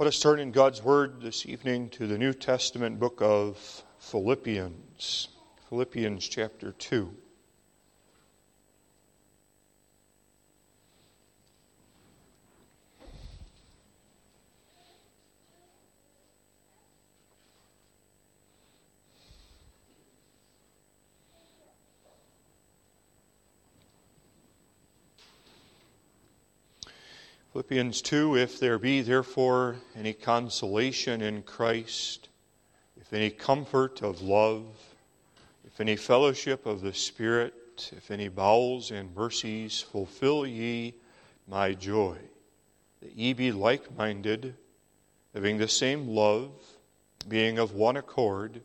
Let us turn in God's Word this evening to the New Testament book of Philippians. Philippians chapter 2. Philippians 2 If there be therefore any consolation in Christ, if any comfort of love, if any fellowship of the Spirit, if any bowels and mercies, fulfill ye my joy, that ye be like minded, having the same love, being of one accord,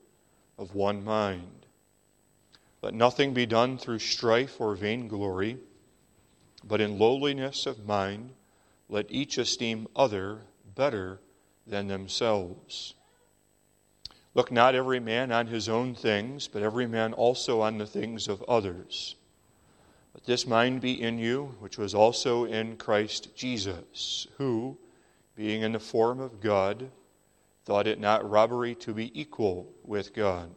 of one mind. Let nothing be done through strife or vainglory, but in lowliness of mind let each esteem other better than themselves. Look not every man on his own things, but every man also on the things of others. Let this mind be in you, which was also in Christ Jesus, who, being in the form of God, thought it not robbery to be equal with God,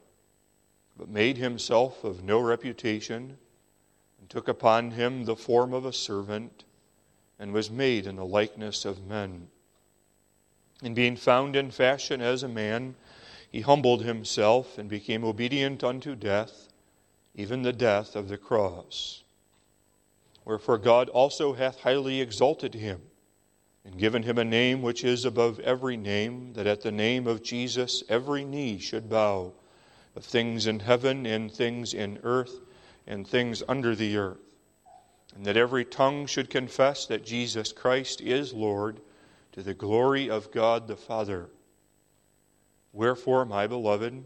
but made himself of no reputation, and took upon him the form of a servant and was made in the likeness of men. And being found in fashion as a man, he humbled himself and became obedient unto death, even the death of the cross. Wherefore God also hath highly exalted him, and given him a name which is above every name, that at the name of Jesus every knee should bow, of things in heaven and things in earth and things under the earth and that every tongue should confess that Jesus Christ is Lord to the glory of God the Father. Wherefore, my beloved,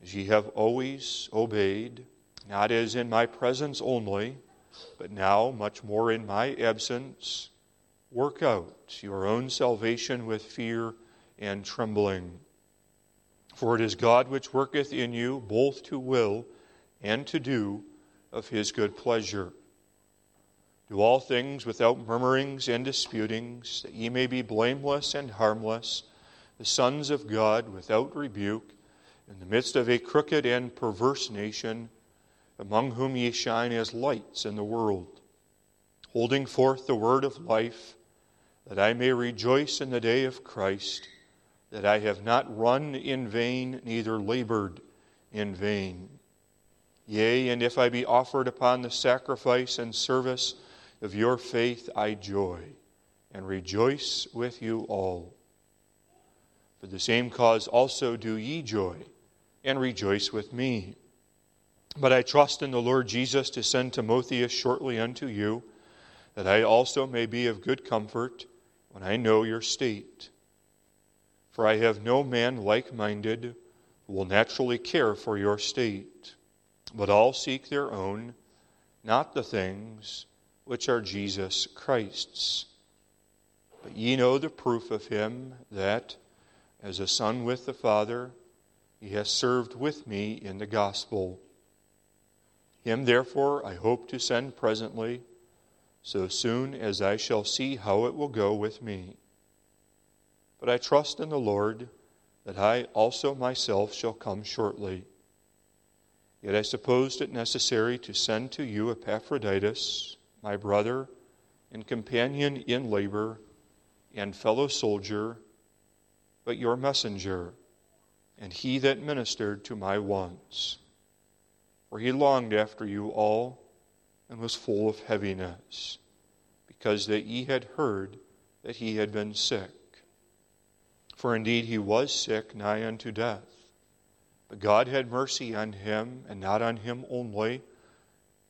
as ye have always obeyed, not as in my presence only, but now much more in my absence, work out your own salvation with fear and trembling. For it is God which worketh in you both to will and to do of his good pleasure. Do all things without murmurings and disputings, that ye may be blameless and harmless, the sons of God without rebuke, in the midst of a crooked and perverse nation, among whom ye shine as lights in the world, holding forth the word of life, that I may rejoice in the day of Christ, that I have not run in vain, neither labored in vain. Yea, and if I be offered upon the sacrifice and service, of your faith I joy and rejoice with you all. For the same cause also do ye joy and rejoice with me. But I trust in the Lord Jesus to send Timotheus shortly unto you, that I also may be of good comfort when I know your state. For I have no man like minded who will naturally care for your state, but all seek their own, not the things which are Jesus Christ's. But ye know the proof of him that, as a son with the Father, he has served with me in the gospel. Him, therefore, I hope to send presently, so soon as I shall see how it will go with me. But I trust in the Lord that I also myself shall come shortly. Yet I supposed it necessary to send to you Epaphroditus my brother and companion in labor and fellow soldier, but your messenger, and he that ministered to my wants. For he longed after you all and was full of heaviness, because that ye had heard that he had been sick. For indeed he was sick nigh unto death. But God had mercy on him, and not on him only,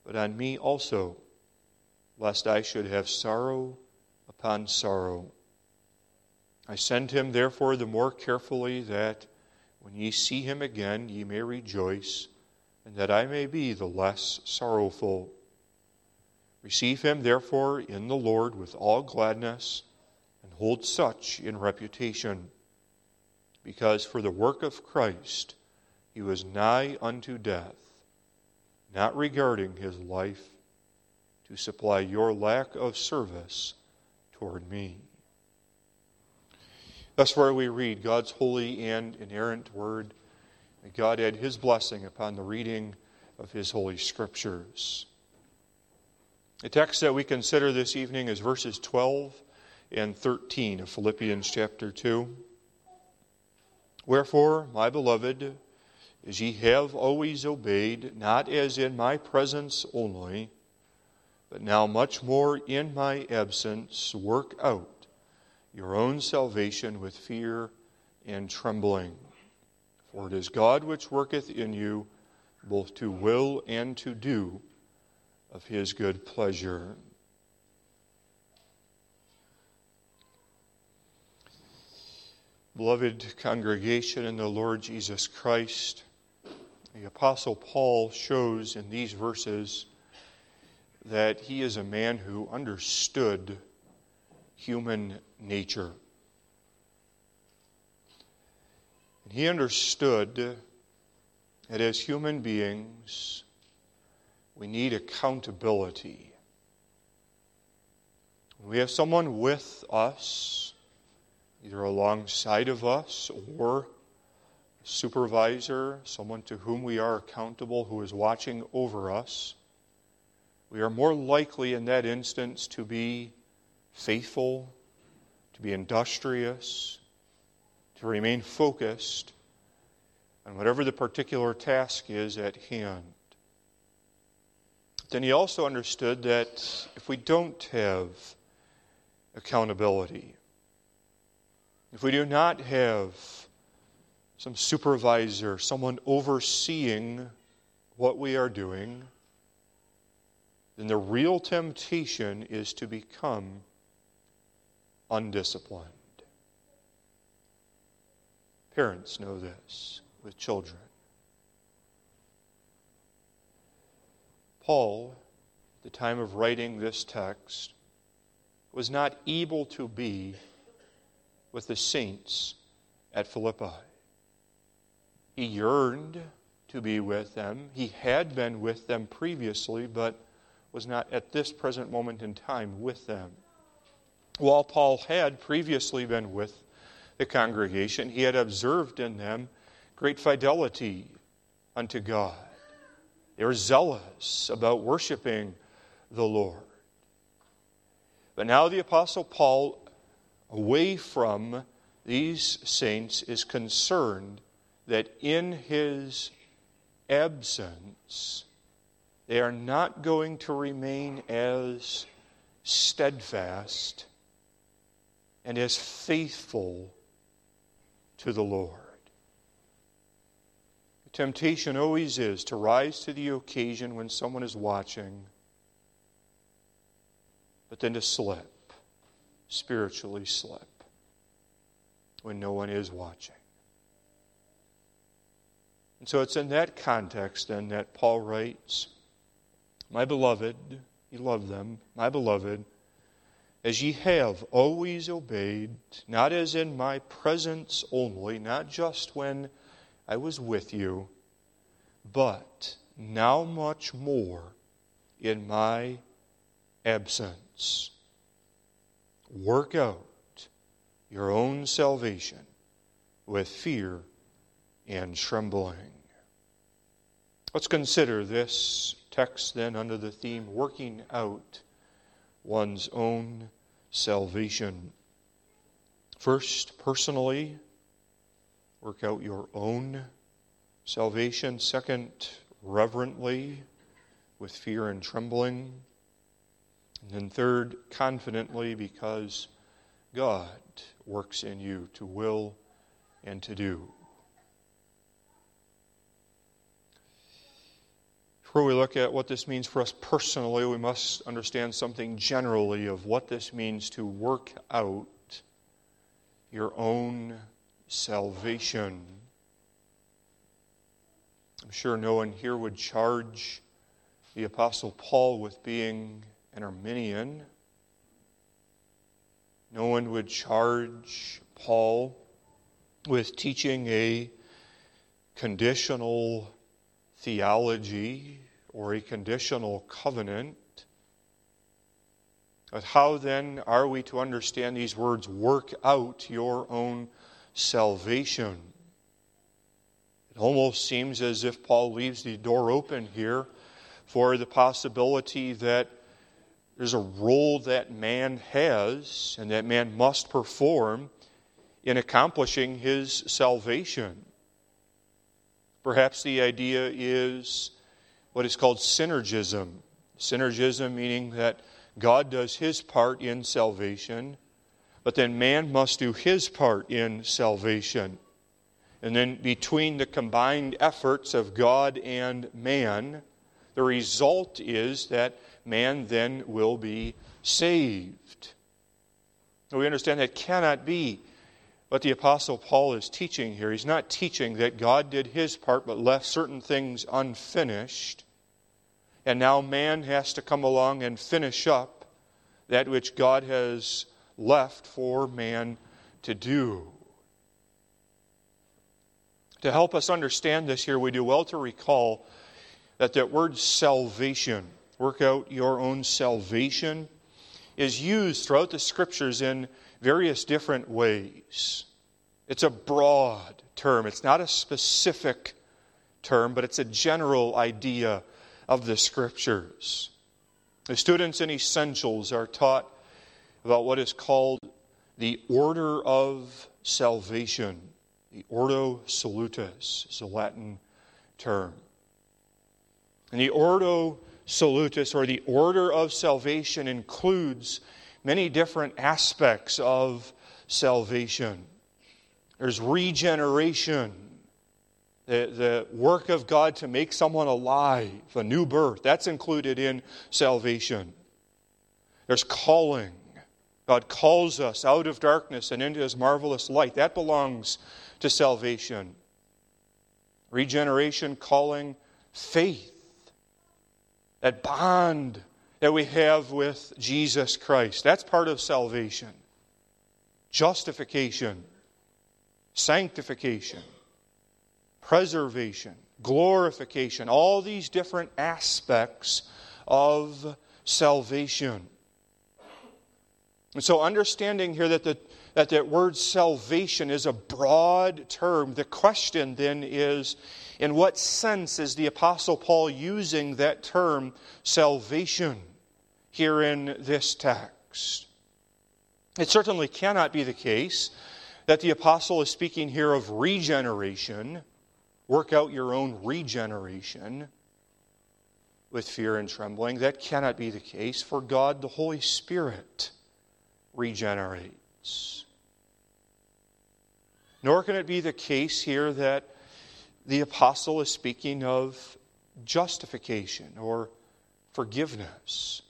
but on me also lest I should have sorrow upon sorrow. I send him therefore the more carefully that when ye see him again ye may rejoice, and that I may be the less sorrowful. Receive him therefore in the Lord with all gladness, and hold such in reputation, because for the work of Christ he was nigh unto death, not regarding his life to supply your lack of service toward me. Thus where we read God's holy and inerrant word. May God add his blessing upon the reading of his holy scriptures. The text that we consider this evening is verses 12 and 13 of Philippians chapter 2. Wherefore, my beloved, as ye have always obeyed, not as in my presence only, but now much more in my absence, work out your own salvation with fear and trembling. For it is God which worketh in you both to will and to do of his good pleasure. Beloved congregation in the Lord Jesus Christ, the Apostle Paul shows in these verses that he is a man who understood human nature. And he understood that as human beings, we need accountability. We have someone with us, either alongside of us or supervisor, someone to whom we are accountable who is watching over us. We are more likely in that instance to be faithful, to be industrious, to remain focused on whatever the particular task is at hand. Then he also understood that if we don't have accountability, if we do not have some supervisor, someone overseeing what we are doing, then the real temptation is to become undisciplined. Parents know this with children. Paul, at the time of writing this text, was not able to be with the saints at Philippi. He yearned to be with them. He had been with them previously, but was not at this present moment in time with them. While Paul had previously been with the congregation, he had observed in them great fidelity unto God. They were zealous about worshiping the Lord. But now the Apostle Paul, away from these saints, is concerned that in his absence, they are not going to remain as steadfast and as faithful to the Lord. The temptation always is to rise to the occasion when someone is watching, but then to slip, spiritually slip, when no one is watching. And so it's in that context then that Paul writes, My beloved, he loved them, my beloved, as ye have always obeyed, not as in my presence only, not just when I was with you, but now much more in my absence. Work out your own salvation with fear and trembling. Let's consider this text then under the theme working out one's own salvation. First, personally, work out your own salvation. Second, reverently, with fear and trembling. And then third, confidently, because God works in you to will and to do. Before we look at what this means for us personally, we must understand something generally of what this means to work out your own salvation. I'm sure no one here would charge the Apostle Paul with being an Arminian. No one would charge Paul with teaching a conditional theology or a conditional covenant. But how then are we to understand these words, work out your own salvation? It almost seems as if Paul leaves the door open here for the possibility that there's a role that man has and that man must perform in accomplishing his salvation. Perhaps the idea is what is called synergism. Synergism meaning that God does his part in salvation, but then man must do his part in salvation. And then between the combined efforts of God and man, the result is that man then will be saved. We understand that cannot be what the Apostle Paul is teaching here. He's not teaching that God did his part but left certain things unfinished. And now man has to come along and finish up that which God has left for man to do. To help us understand this here, we do well to recall that that word salvation, work out your own salvation, is used throughout the scriptures in various different ways. It's a broad term, it's not a specific term, but it's a general idea of the scriptures. The students in essentials are taught about what is called the order of salvation. The Ordo Salutis is a Latin term. And the Ordo Salutis, or the order of salvation, includes many different aspects of salvation. There's regeneration, the, the work of God to make someone alive, a new birth. That's included in salvation. There's calling. God calls us out of darkness and into his marvelous light. That belongs to salvation. Regeneration, calling, faith. That bond that we have with Jesus Christ. That's part of salvation. Justification, sanctification preservation, glorification, all these different aspects of salvation. And so, understanding here that the that that word salvation is a broad term, the question then is in what sense is the Apostle Paul using that term salvation here in this text? It certainly cannot be the case that the Apostle is speaking here of regeneration work out your own regeneration with fear and trembling. That cannot be the case, for God, the Holy Spirit, regenerates. Nor can it be the case here that the apostle is speaking of justification or forgiveness.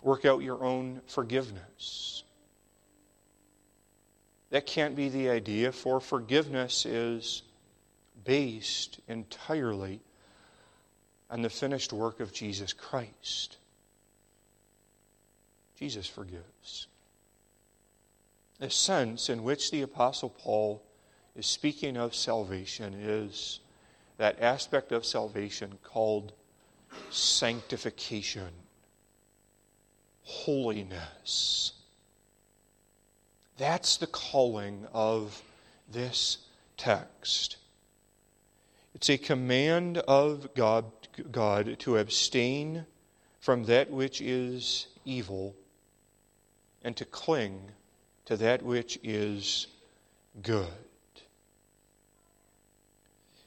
Work out your own forgiveness. That can't be the idea, for forgiveness is based entirely on the finished work of Jesus Christ. Jesus forgives. The sense in which the Apostle Paul is speaking of salvation is that aspect of salvation called sanctification, holiness. That's the calling of this text. It's a command of God, God to abstain from that which is evil and to cling to that which is good.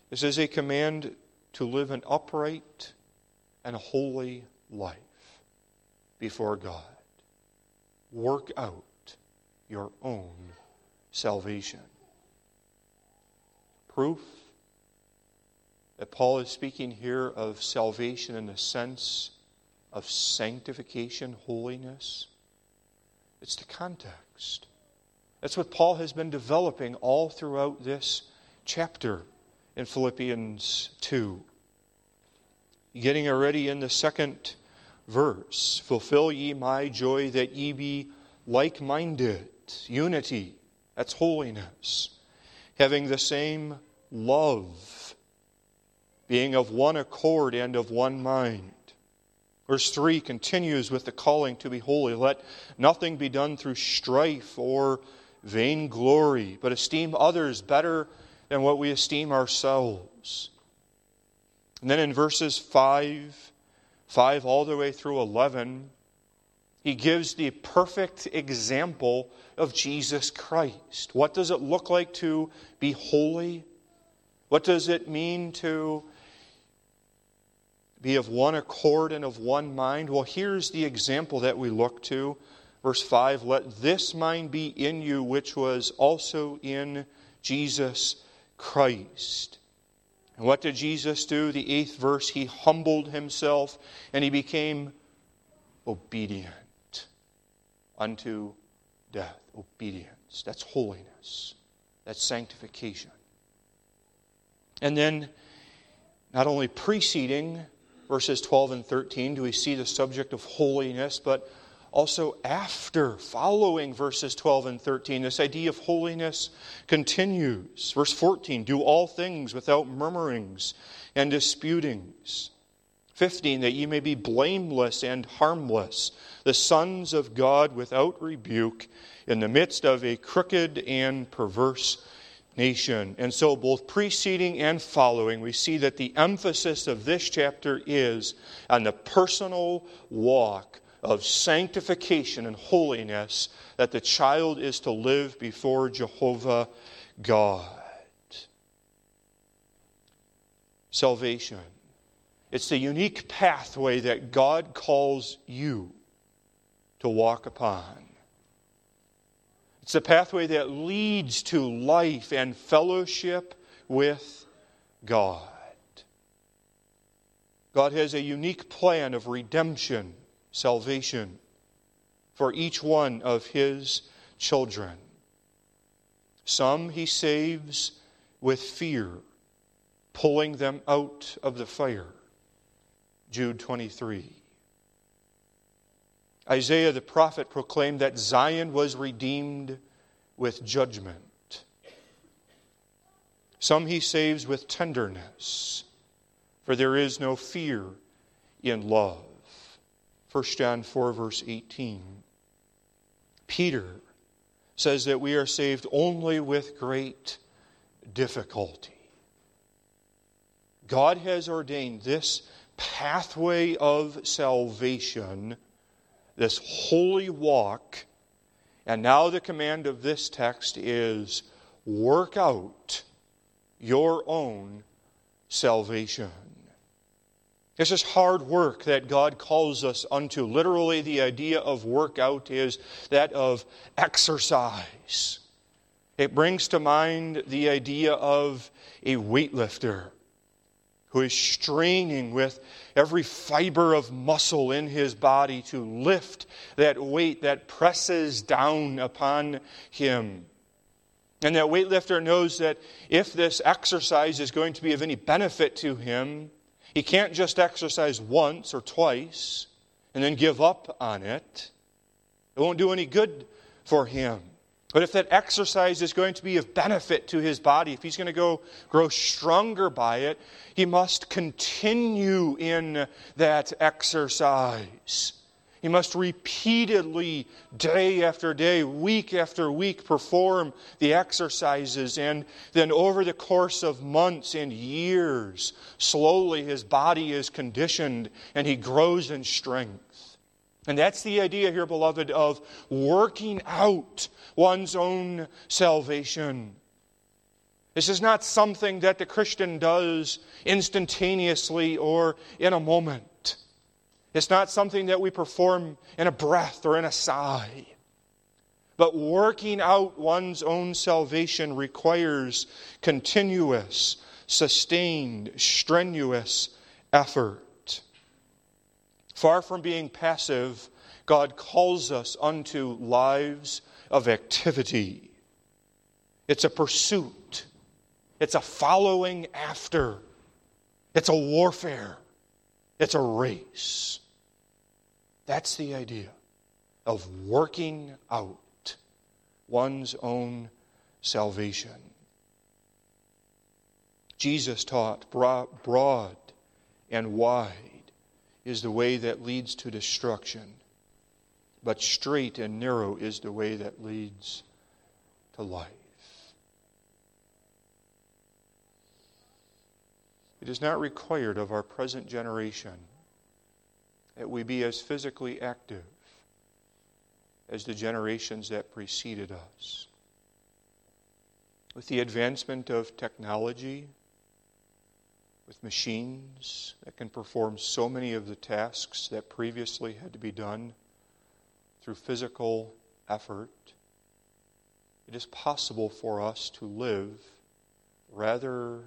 This is a command to live an upright and holy life before God. Work out your own salvation. Proof that Paul is speaking here of salvation in the sense of sanctification, holiness. It's the context. That's what Paul has been developing all throughout this chapter in Philippians 2. Getting already in the second verse Fulfill ye my joy that ye be like minded. Unity, that's holiness. Having the same love being of one accord and of one mind. Verse 3 continues with the calling to be holy. Let nothing be done through strife or vainglory, but esteem others better than what we esteem ourselves. And then in verses 5, 5 all the way through 11, he gives the perfect example of Jesus Christ. What does it look like to be holy? What does it mean to be of one accord and of one mind? Well, here's the example that we look to. Verse 5 Let this mind be in you, which was also in Jesus Christ. And what did Jesus do? The eighth verse, he humbled himself and he became obedient unto death. Obedience. That's holiness. That's sanctification. And then, not only preceding verses 12 and 13 do we see the subject of holiness, but also after, following verses 12 and 13, this idea of holiness continues. Verse 14 do all things without murmurings and disputings. 15 that ye may be blameless and harmless, the sons of God without rebuke, in the midst of a crooked and perverse nation. And so, both preceding and following, we see that the emphasis of this chapter is on the personal walk of sanctification and holiness that the child is to live before Jehovah God. Salvation. It's the unique pathway that God calls you to walk upon. It's a pathway that leads to life and fellowship with God. God has a unique plan of redemption, salvation for each one of His children. Some He saves with fear, pulling them out of the fire. Jude 23. Isaiah the prophet proclaimed that Zion was redeemed with judgment. Some he saves with tenderness, for there is no fear in love. 1 John 4, verse 18. Peter says that we are saved only with great difficulty. God has ordained this pathway of salvation this holy walk. And now the command of this text is work out your own salvation. This is hard work that God calls us unto. Literally, the idea of workout is that of exercise. It brings to mind the idea of a weightlifter who is straining with every fiber of muscle in his body to lift that weight that presses down upon him. And that weightlifter knows that if this exercise is going to be of any benefit to him, he can't just exercise once or twice and then give up on it. It won't do any good for him. But if that exercise is going to be of benefit to his body, if he's going to go grow stronger by it, he must continue in that exercise. He must repeatedly, day after day, week after week, perform the exercises. And then, over the course of months and years, slowly his body is conditioned and he grows in strength. And that's the idea here, beloved, of working out one's own salvation. This is not something that the Christian does instantaneously or in a moment. It's not something that we perform in a breath or in a sigh. But working out one's own salvation requires continuous, sustained, strenuous effort. Far from being passive, God calls us unto lives of activity. It's a pursuit, it's a following after, it's a warfare, it's a race. That's the idea of working out one's own salvation. Jesus taught broad and wide is the way that leads to destruction, but straight and narrow is the way that leads to life. It is not required of our present generation that we be as physically active as the generations that preceded us. With the advancement of technology, with machines that can perform so many of the tasks that previously had to be done through physical effort, it is possible for us to live rather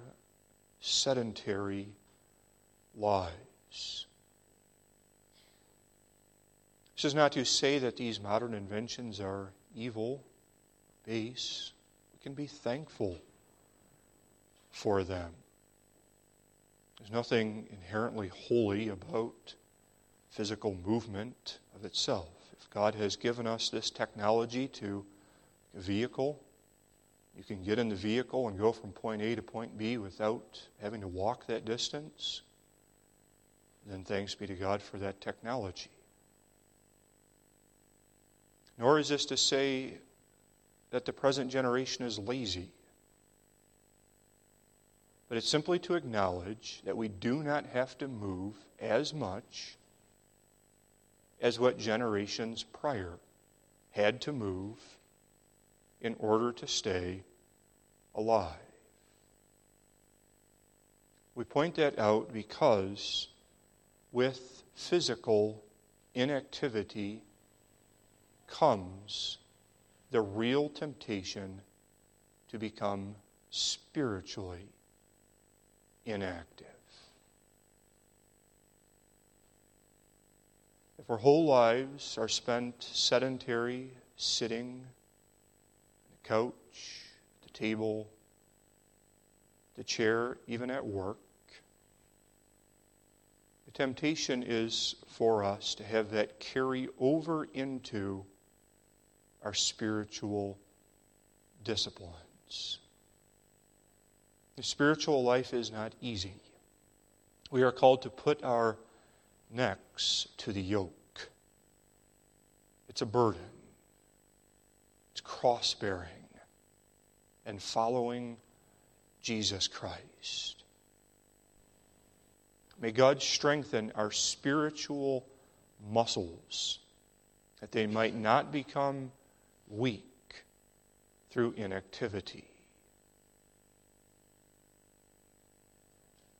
sedentary lives. This is not to say that these modern inventions are evil, base. We can be thankful for them. There's nothing inherently holy about physical movement of itself. If God has given us this technology to a vehicle, you can get in the vehicle and go from point A to point B without having to walk that distance, then thanks be to God for that technology. Nor is this to say that the present generation is lazy. But it's simply to acknowledge that we do not have to move as much as what generations prior had to move in order to stay alive. We point that out because with physical inactivity comes the real temptation to become spiritually inactive. If our whole lives are spent sedentary, sitting on the couch, the table, the chair, even at work. The temptation is for us to have that carry over into our spiritual disciplines. The spiritual life is not easy. We are called to put our necks to the yoke. It's a burden, it's cross bearing and following Jesus Christ. May God strengthen our spiritual muscles that they might not become weak through inactivity.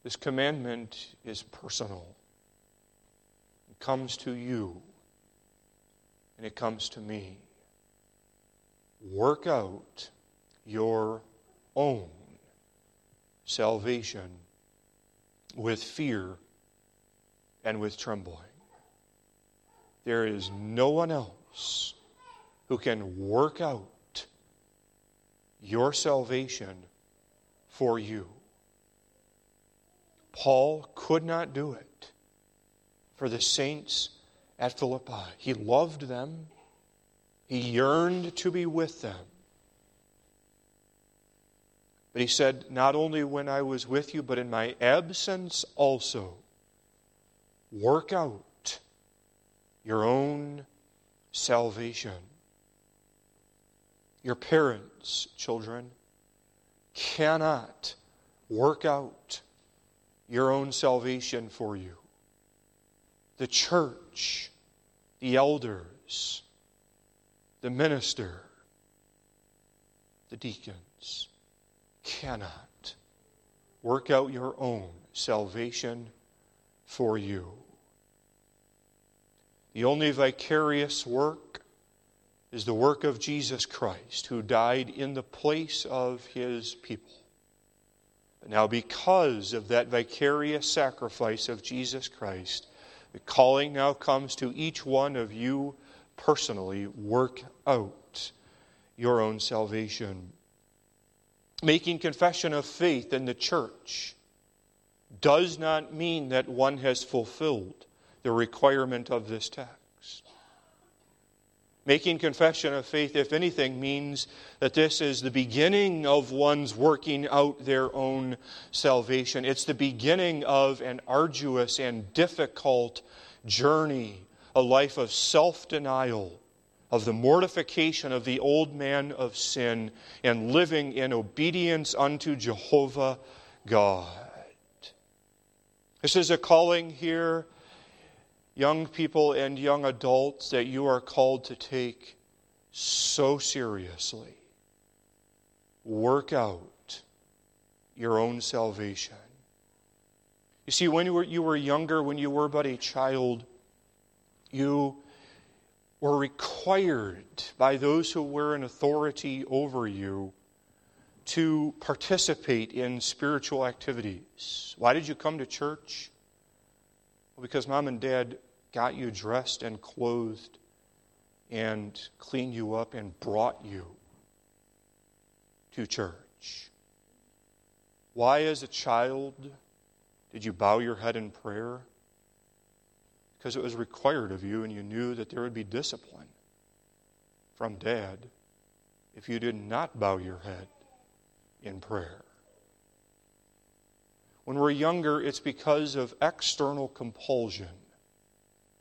This commandment is personal. It comes to you and it comes to me. Work out your own salvation with fear and with trembling. There is no one else who can work out your salvation for you. Paul could not do it for the saints at Philippi. He loved them, he yearned to be with them. But he said, Not only when I was with you, but in my absence also, work out your own salvation. Your parents, children, cannot work out your own salvation for you. The church, the elders, the minister, the deacons cannot work out your own salvation for you. The only vicarious work is the work of Jesus Christ, who died in the place of his people. Now, because of that vicarious sacrifice of Jesus Christ, the calling now comes to each one of you personally work out your own salvation making confession of faith in the church does not mean that one has fulfilled the requirement of this text. Making confession of faith, if anything, means that this is the beginning of one's working out their own salvation. It's the beginning of an arduous and difficult journey, a life of self denial, of the mortification of the old man of sin, and living in obedience unto Jehovah God. This is a calling here young people and young adults that you are called to take so seriously. Work out your own salvation. You see, when you were, you were younger, when you were but a child, you were required by those who were in authority over you to participate in spiritual activities. Why did you come to church? Well, because mom and dad got you dressed and clothed and cleaned you up and brought you to church? Why, as a child, did you bow your head in prayer? Because it was required of you, and you knew that there would be discipline from dad if you did not bow your head in prayer. When we're younger, it's because of external compulsion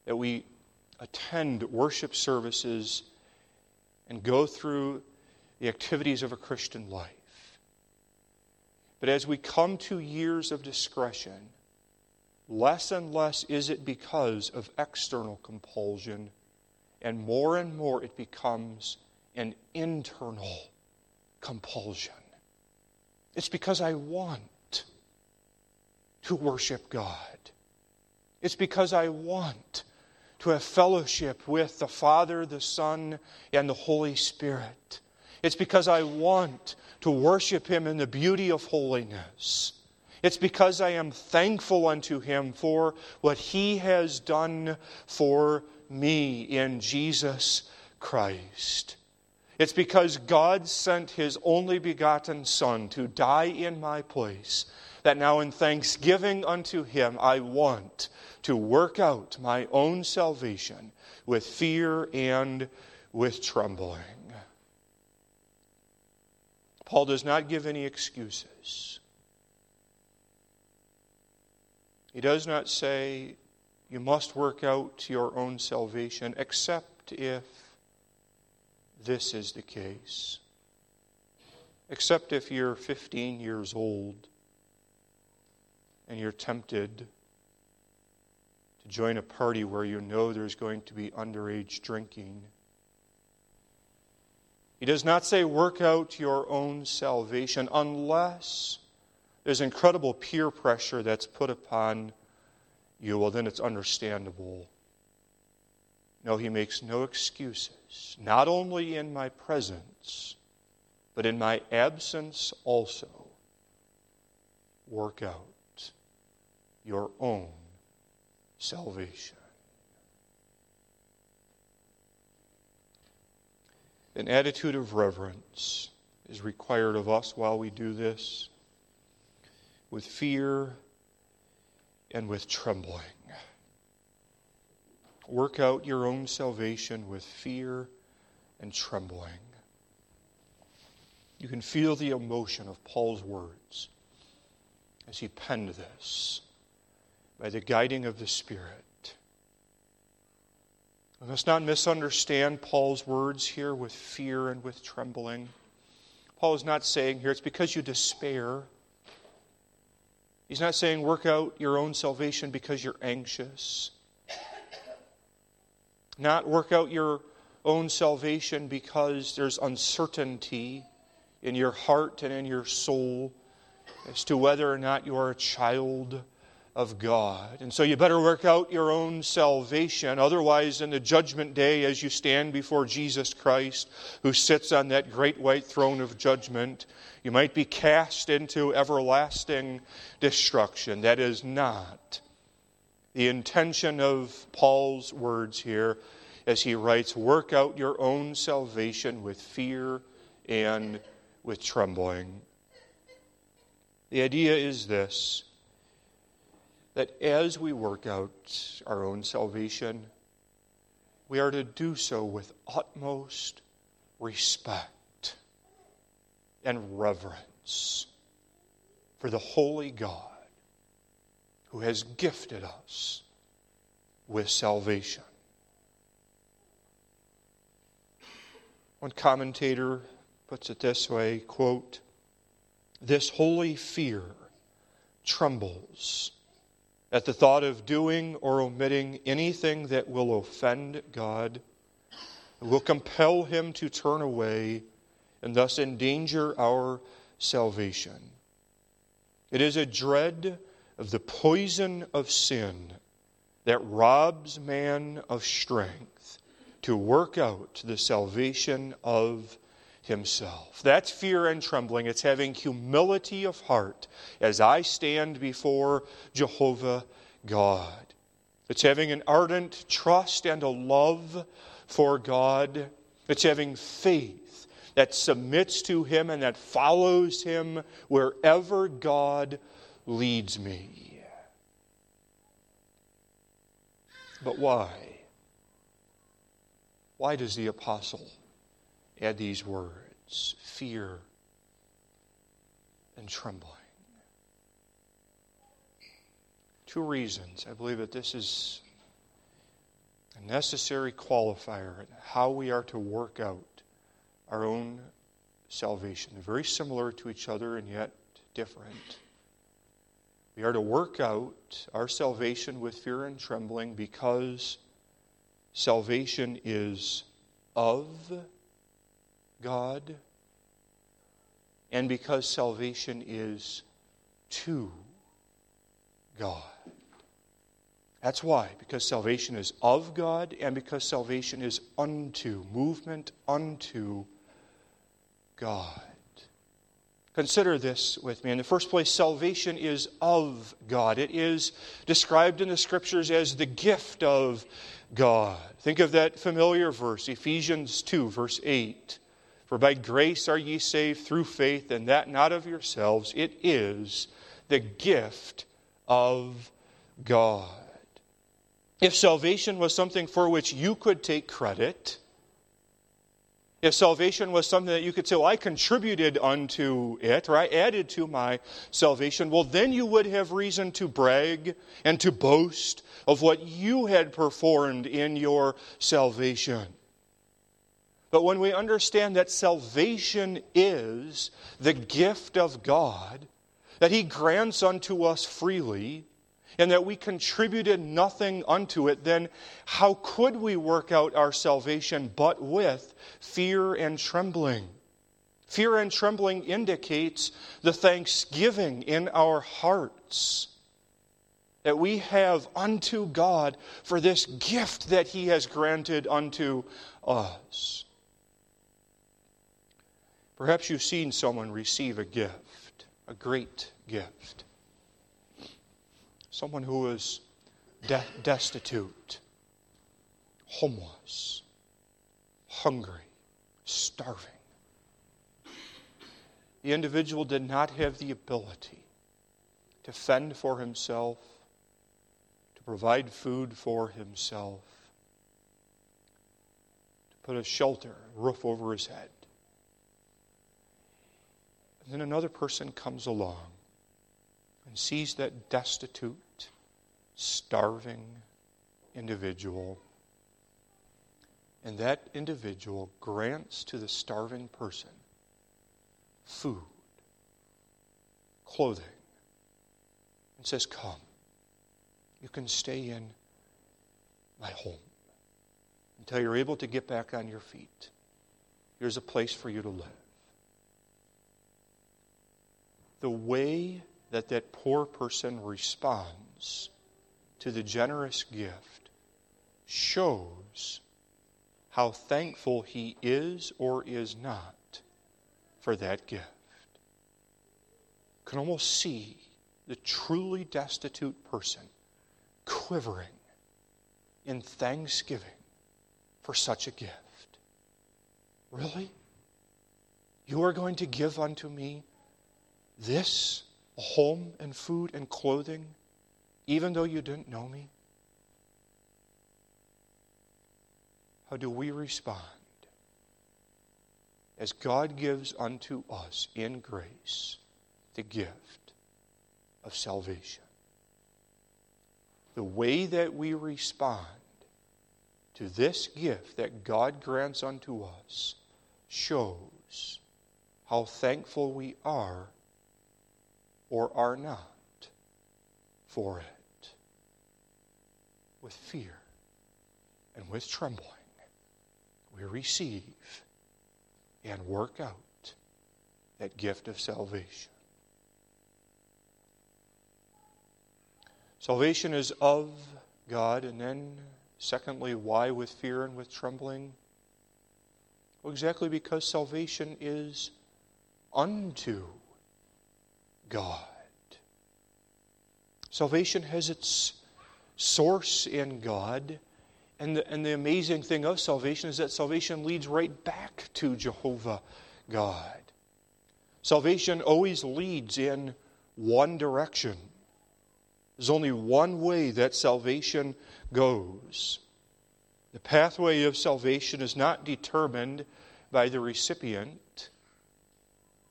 that we attend worship services and go through the activities of a Christian life. But as we come to years of discretion, less and less is it because of external compulsion, and more and more it becomes an internal compulsion. It's because I want to worship God. It's because I want to have fellowship with the Father, the Son, and the Holy Spirit. It's because I want to worship Him in the beauty of holiness. It's because I am thankful unto Him for what He has done for me in Jesus Christ. It's because God sent His only begotten Son to die in my place that now in thanksgiving unto Him I want to work out my own salvation with fear and with trembling. Paul does not give any excuses. He does not say, you must work out your own salvation, except if this is the case. Except if you're 15 years old and you're tempted to join a party where you know there's going to be underage drinking. He does not say, work out your own salvation unless there's incredible peer pressure that's put upon you. Well, then it's understandable. No, he makes no excuses, not only in my presence, but in my absence also. Work out your own salvation. An attitude of reverence is required of us while we do this with fear and with trembling. Work out your own salvation with fear and trembling. You can feel the emotion of Paul's words as he penned this by the guiding of the Spirit. We must not misunderstand Paul's words here with fear and with trembling. Paul is not saying here it's because you despair. He's not saying work out your own salvation because you're anxious. Not work out your own salvation because there's uncertainty in your heart and in your soul as to whether or not you are a child of God. And so you better work out your own salvation. Otherwise, in the judgment day, as you stand before Jesus Christ, who sits on that great white throne of judgment, you might be cast into everlasting destruction. That is not the intention of Paul's words here as he writes, Work out your own salvation with fear and with trembling. The idea is this that as we work out our own salvation, we are to do so with utmost respect and reverence for the holy God who has gifted us with salvation. One commentator puts it this way quote, This holy fear trembles at the thought of doing or omitting anything that will offend God, will compel him to turn away, and thus endanger our salvation. It is a dread of the poison of sin that robs man of strength to work out the salvation of himself. That's fear and trembling. It's having humility of heart as I stand before Jehovah God. It's having an ardent trust and a love for God. It's having faith that submits to Him and that follows Him wherever God leads me. But why? Why does the apostle add these words fear and trembling? Two reasons. I believe that this is a necessary qualifier in how we are to work out our own salvation. They're very similar to each other and yet different. We are to work out our salvation with fear and trembling because salvation is of God and because salvation is to God. That's why, because salvation is of God and because salvation is unto, movement unto God. Consider this with me. In the first place, salvation is of God. It is described in the scriptures as the gift of God. Think of that familiar verse, Ephesians 2, verse 8. For by grace are ye saved through faith, and that not of yourselves. It is the gift of God. If salvation was something for which you could take credit, if salvation was something that you could say, well, I contributed unto it, or I added to my salvation, well, then you would have reason to brag and to boast of what you had performed in your salvation. But when we understand that salvation is the gift of God, that He grants unto us freely, and that we contributed nothing unto it, then how could we work out our salvation but with fear and trembling? Fear and trembling indicates the thanksgiving in our hearts that we have unto God for this gift that He has granted unto us. Perhaps you've seen someone receive a gift, a great gift someone who is de- destitute, homeless, hungry, starving. The individual did not have the ability to fend for himself, to provide food for himself, to put a shelter, a roof over his head. Then another person comes along and sees that destitute, starving individual. And that individual grants to the starving person food, clothing, and says, Come, you can stay in my home until you're able to get back on your feet. Here's a place for you to live. The way that that poor person responds to the generous gift shows how thankful he is or is not for that gift. Can almost see the truly destitute person quivering in thanksgiving for such a gift. Really? You are going to give unto me this a home and food and clothing even though you didn't know me? how do we respond? As God gives unto us in grace the gift of salvation. The way that we respond to this gift that God grants unto us shows how thankful we are or are not for it. With fear and with trembling, we receive and work out that gift of salvation. Salvation is of God, and then, secondly, why with fear and with trembling? Well, exactly because salvation is unto God. Salvation has its source in God. And the, and the amazing thing of salvation is that salvation leads right back to Jehovah God. Salvation always leads in one direction. There's only one way that salvation goes. The pathway of salvation is not determined by the recipient,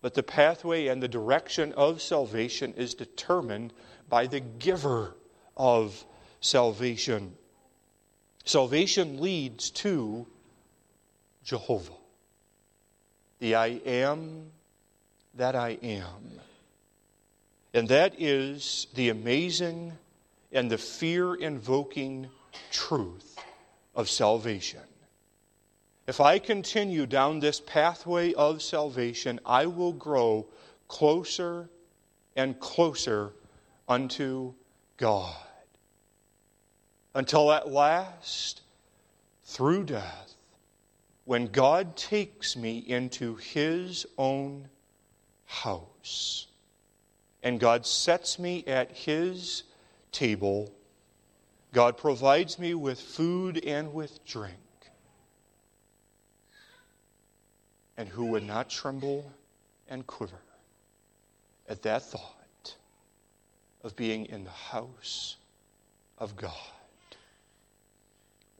but the pathway and the direction of salvation is determined by the giver of salvation. Salvation leads to Jehovah, the I am that I am. And that is the amazing and the fear invoking truth of salvation. If I continue down this pathway of salvation, I will grow closer and closer unto God. Until at last, through death, when God takes me into His own house and God sets me at His table, God provides me with food and with drink. And who would not tremble and quiver at that thought of being in the house of God.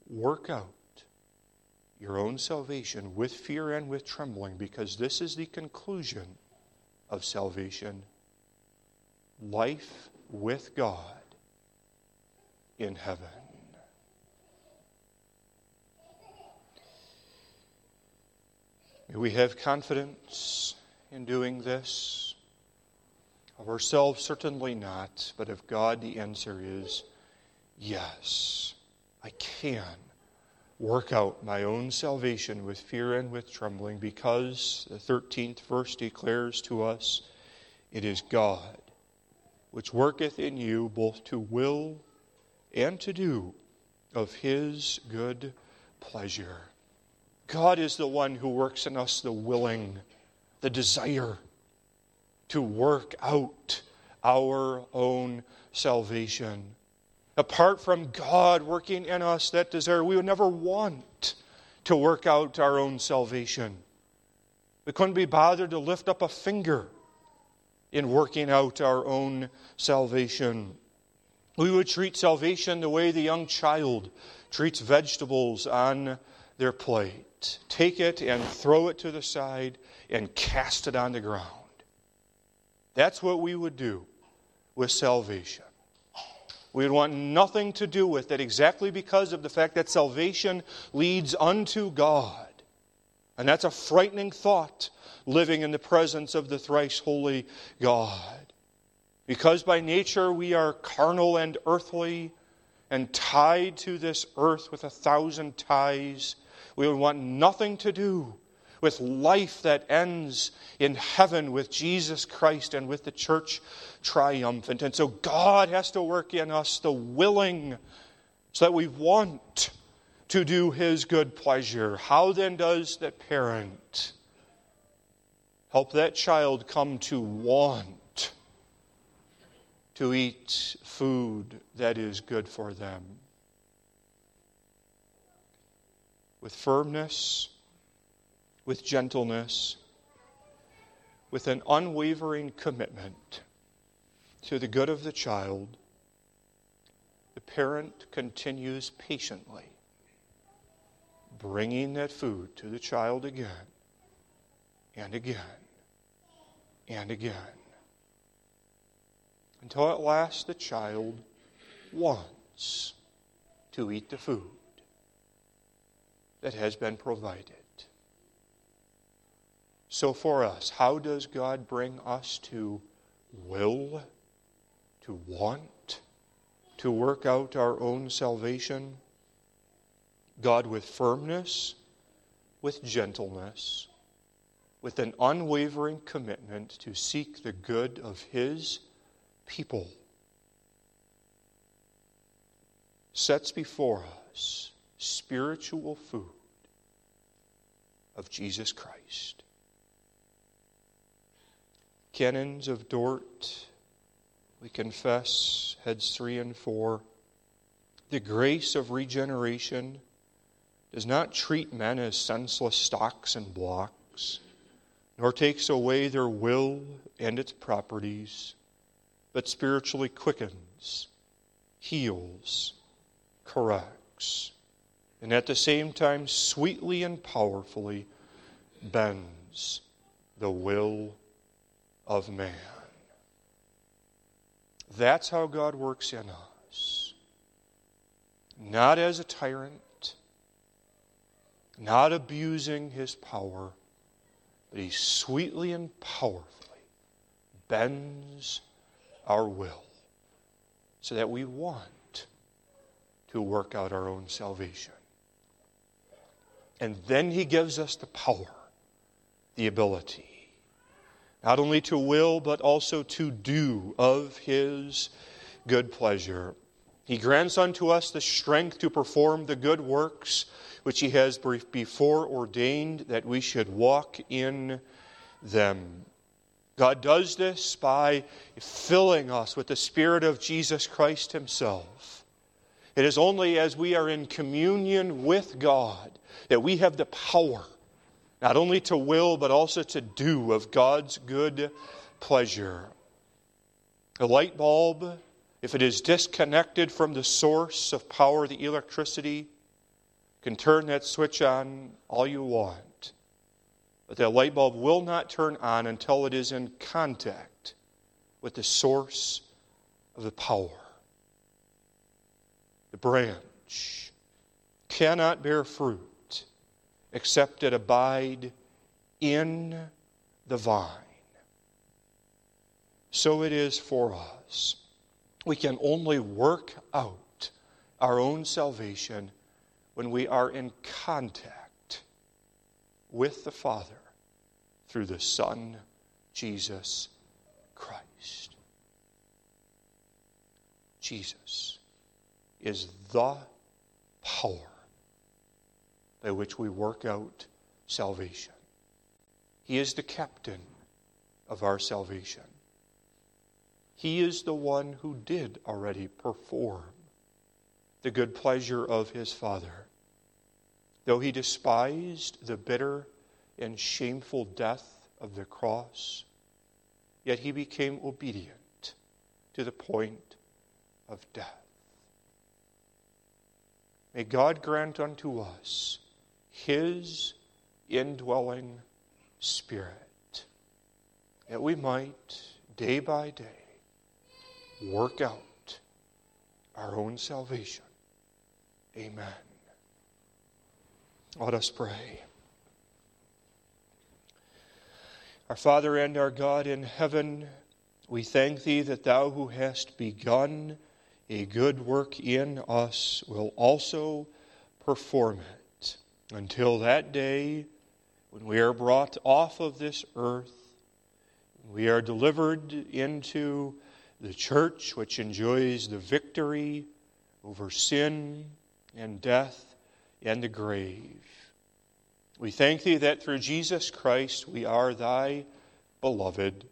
Work out your own salvation with fear and with trembling, because this is the conclusion of salvation life with God in heaven. May we have confidence in doing this? Of ourselves, certainly not, but of God, the answer is yes. I can work out my own salvation with fear and with trembling because the 13th verse declares to us it is God which worketh in you both to will and to do of his good pleasure. God is the one who works in us the willing, the desire to work out our own salvation. Apart from God working in us that desire, we would never want to work out our own salvation. We couldn't be bothered to lift up a finger in working out our own salvation. We would treat salvation the way the young child treats vegetables on their plate take it and throw it to the side and cast it on the ground. That's what we would do with salvation. We would want nothing to do with it exactly because of the fact that salvation leads unto God. And that's a frightening thought living in the presence of the thrice holy God. Because by nature we are carnal and earthly and tied to this earth with a thousand ties we would want nothing to do with life that ends in heaven with Jesus Christ and with the church triumphant. And so God has to work in us the willing so that we want to do His good pleasure. How then does that parent help that child come to want to eat food that is good for them? With firmness, with gentleness, with an unwavering commitment to the good of the child, the parent continues patiently, bringing that food to the child again and again and again until at last the child wants to eat the food that has been provided. So, for us, how does God bring us to will, to want, to work out our own salvation? God with firmness, with gentleness, with an unwavering commitment to seek the good of His people, sets before us spiritual food of Jesus Christ. Canons of Dort, we confess, heads three and four. The grace of regeneration does not treat men as senseless stocks and blocks, nor takes away their will and its properties, but spiritually quickens, heals, corrects, and at the same time sweetly and powerfully bends the will of man. That's how God works in us. Not as a tyrant, not abusing his power, but he sweetly and powerfully bends our will so that we want to work out our own salvation. And then he gives us the power, the ability, not only to will, but also to do of his good pleasure. He grants unto us the strength to perform the good works which he has before ordained that we should walk in them. God does this by filling us with the Spirit of Jesus Christ Himself. It is only as we are in communion with God that we have the power not only to will, but also to do of God's good pleasure. A light bulb, if it is disconnected from the source of power, the electricity, can turn that switch on all you want. But that light bulb will not turn on until it is in contact with the source of the power. The branch cannot bear fruit except it abide in the vine. So it is for us. We can only work out our own salvation when we are in contact with the Father through the Son, Jesus Christ. Jesus is the power by which we work out salvation. He is the captain of our salvation. He is the one who did already perform the good pleasure of his Father Though he despised the bitter and shameful death of the cross, yet he became obedient to the point of death. May God grant unto us his indwelling spirit, that we might, day by day, work out our own salvation. Amen. Let us pray. Our Father and our God in heaven, we thank Thee that Thou who hast begun a good work in us will also perform it until that day when we are brought off of this earth, we are delivered into the church which enjoys the victory over sin and death and the grave. We thank thee that through Jesus Christ we are thy beloved.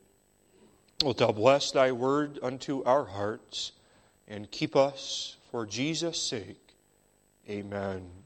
Wilt thou bless thy word unto our hearts and keep us for Jesus' sake? Amen.